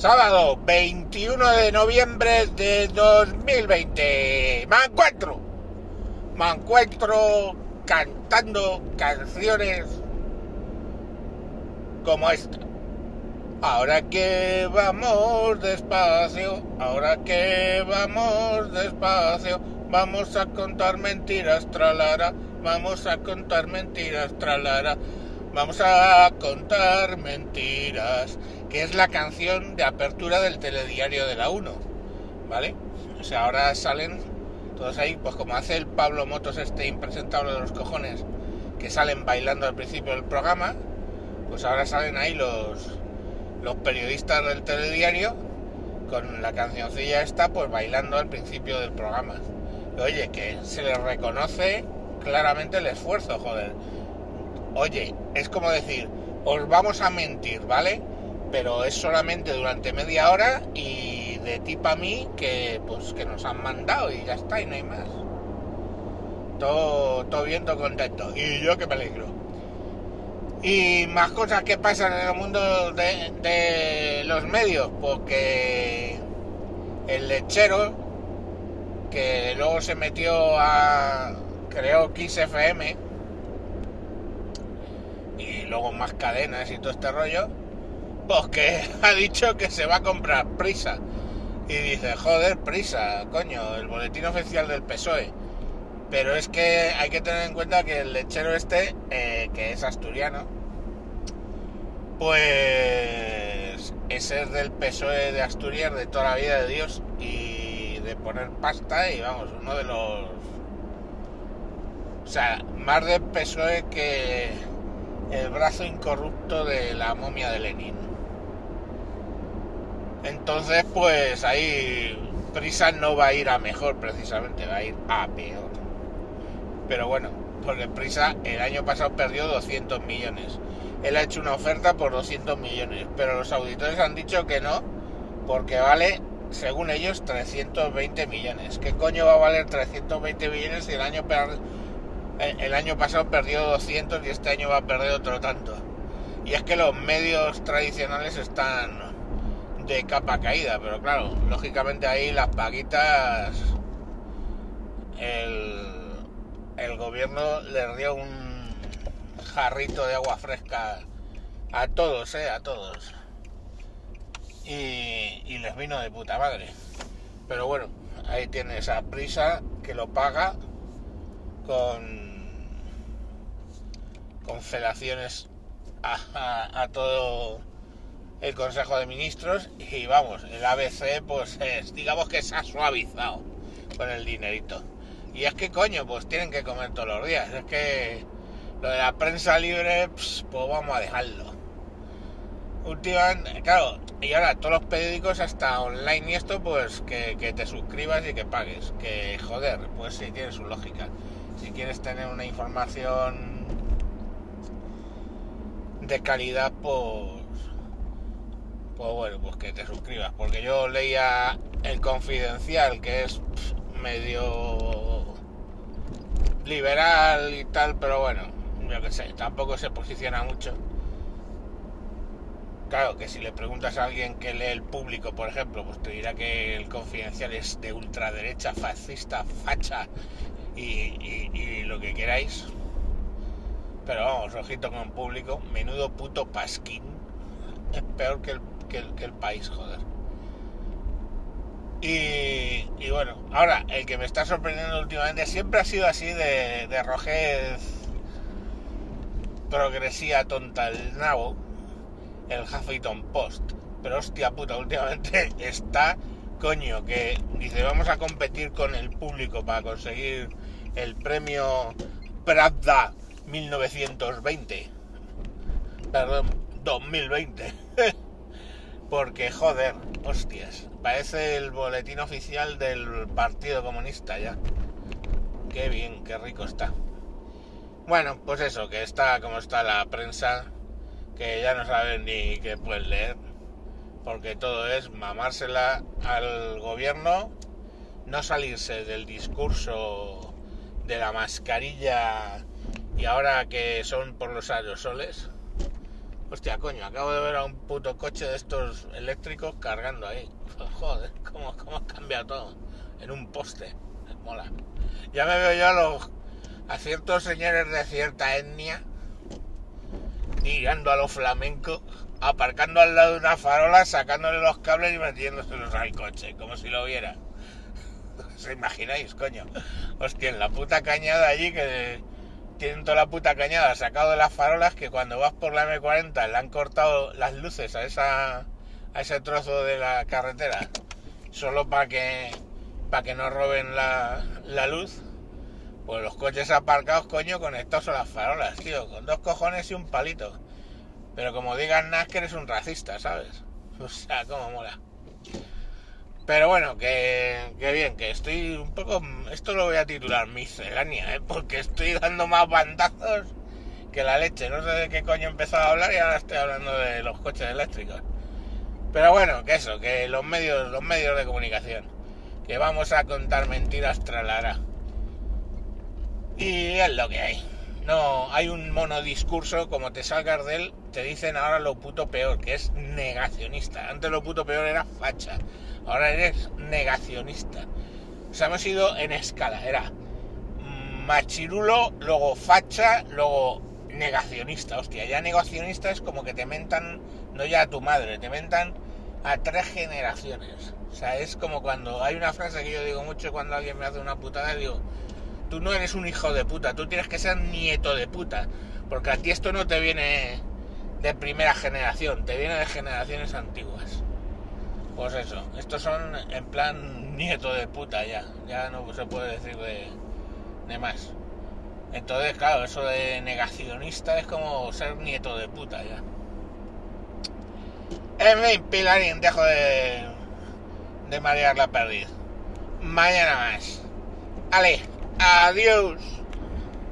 Sábado 21 de noviembre de 2020. Me encuentro. Me encuentro cantando canciones como esta. Ahora que vamos despacio, ahora que vamos despacio, vamos a contar mentiras, tralara, vamos a contar mentiras, tralara, vamos a contar mentiras, que es la canción de apertura del telediario de la 1, ¿vale? O sea, ahora salen todos ahí, pues como hace el Pablo Motos este impresentable de los cojones, que salen bailando al principio del programa, pues ahora salen ahí los los periodistas del telediario con la cancioncilla esta pues bailando al principio del programa. Oye, que se les reconoce claramente el esfuerzo, joder. Oye, es como decir, os vamos a mentir, ¿vale? Pero es solamente durante media hora y de ti para mí que pues que nos han mandado y ya está y no hay más. Todo, todo bien, todo contento. Y yo que me y más cosas que pasan en el mundo de, los medios, porque el lechero, que luego se metió a, creo, FM y luego más cadenas y todo este rollo, pues que ha dicho que se va a comprar prisa. Y dice, joder, prisa, coño, el boletín oficial del PSOE. Pero es que hay que tener en cuenta que el lechero este, eh, que es asturiano, pues ese es del PSOE de Asturias de toda la vida de Dios y de poner pasta y vamos, uno de los... O sea, más del PSOE que el brazo incorrupto de la momia de Lenin. Entonces, pues ahí Prisa no va a ir a mejor precisamente, va a ir a peor. Pero bueno, porque Prisa el año pasado perdió 200 millones él ha hecho una oferta por 200 millones, pero los auditores han dicho que no, porque vale, según ellos, 320 millones. ¿Qué coño va a valer 320 millones si el año, eh, el año pasado perdió 200 y este año va a perder otro tanto? Y es que los medios tradicionales están de capa caída, pero claro, lógicamente ahí las paguitas, el, gobierno les dio un jarrito de agua fresca a todos, eh, a todos. Y, les vino de puta madre. Pero bueno, ahí tiene esa prisa que lo paga con con felaciones a, todo el Consejo de Ministros y vamos, el ABC pues es, digamos que se ha suavizado con el dinerito. Y es que coño, pues tienen que comer todos los días, es que lo de la prensa libre, pues, pues vamos a dejarlo. Últimamente, claro, y ahora todos los periódicos hasta online y esto, pues que, te suscribas y que pagues. Que joder, pues sí, tiene su lógica. Si quieres tener una información de calidad, pues, pues bueno, pues que te suscribas. Porque yo leía el confidencial, que es medio liberal y tal, pero bueno, yo que sé, tampoco se posiciona mucho. Claro, que si le preguntas a alguien que lee el público, por ejemplo, pues te dirá que el confidencial es de ultraderecha, fascista, facha y, lo que queráis. Pero vamos, ojito con el público, menudo puto pasquín. Es peor que el, que el, país, joder. Y, bueno, ahora, el que me está sorprendiendo últimamente siempre ha sido así de, de rojez progresía tonta el nabo, el Huffington Post. Pero hostia puta, últimamente está coño que dice vamos a competir con el público para conseguir el premio Pravda 1920. Perdón, 2020. Porque joder, hostias, parece el boletín oficial del Partido Comunista ya. Qué bien, qué rico está. Bueno, pues eso, que está como está la prensa, que ya no saben ni qué pueden leer, porque todo es mamársela al gobierno, no salirse del discurso de la mascarilla y ahora que son por los aerosoles, Hostia, coño, acabo de ver a un puto coche de estos eléctricos cargando ahí. Joder, cómo, cómo ha cambiado todo. En un poste. Mola. Ya me veo yo a los ciertos señores de cierta etnia tirando a los flamencos, aparcando al lado de una farola, sacándole los cables y metiéndoselos al coche, como si lo viera. ¿Os imagináis, coño? Hostia, en la puta cañada allí que tienen toda la puta cañada sacado de las farolas que cuando vas por la M40 le han cortado las luces a esa a ese trozo de la carretera solo para que para que no roben la, la luz. Pues los coches aparcados coño conectados a las farolas tío con dos cojones y un palito. Pero como digan nada que eres un racista sabes o sea como mola pero bueno, que, que, bien, que estoy un poco... Esto lo voy a titular miscelánea, ¿eh? porque estoy dando más bandazos que la leche. No sé de qué coño he empezado a hablar y ahora estoy hablando de los coches eléctricos. Pero bueno, que eso, que los medios, los medios de comunicación, que vamos a contar mentiras tralará. Y es lo que hay. No, hay un monodiscurso, como te salgas de él, te dicen ahora lo puto peor, que es negacionista. Antes lo puto peor era facha ahora eres negacionista. O sea, hemos ido en escala, era machirulo, luego facha, luego negacionista. Hostia, ya negacionista es como que te mentan, no ya a tu madre, te mentan a tres generaciones. O sea, es como cuando hay una frase que yo digo mucho cuando alguien me hace una putada, digo, tú no eres un hijo de puta, tú tienes que ser nieto de puta, porque a ti esto no te viene de primera generación, te viene de generaciones antiguas. Pues eso, estos son en plan nieto de puta ya, ya no se puede decir de, más. Entonces, claro, eso de negacionista es como ser nieto de puta ya. En fin, Pilarín, dejo de, de marear la perdiz. Mañana más. Ale, Adiós.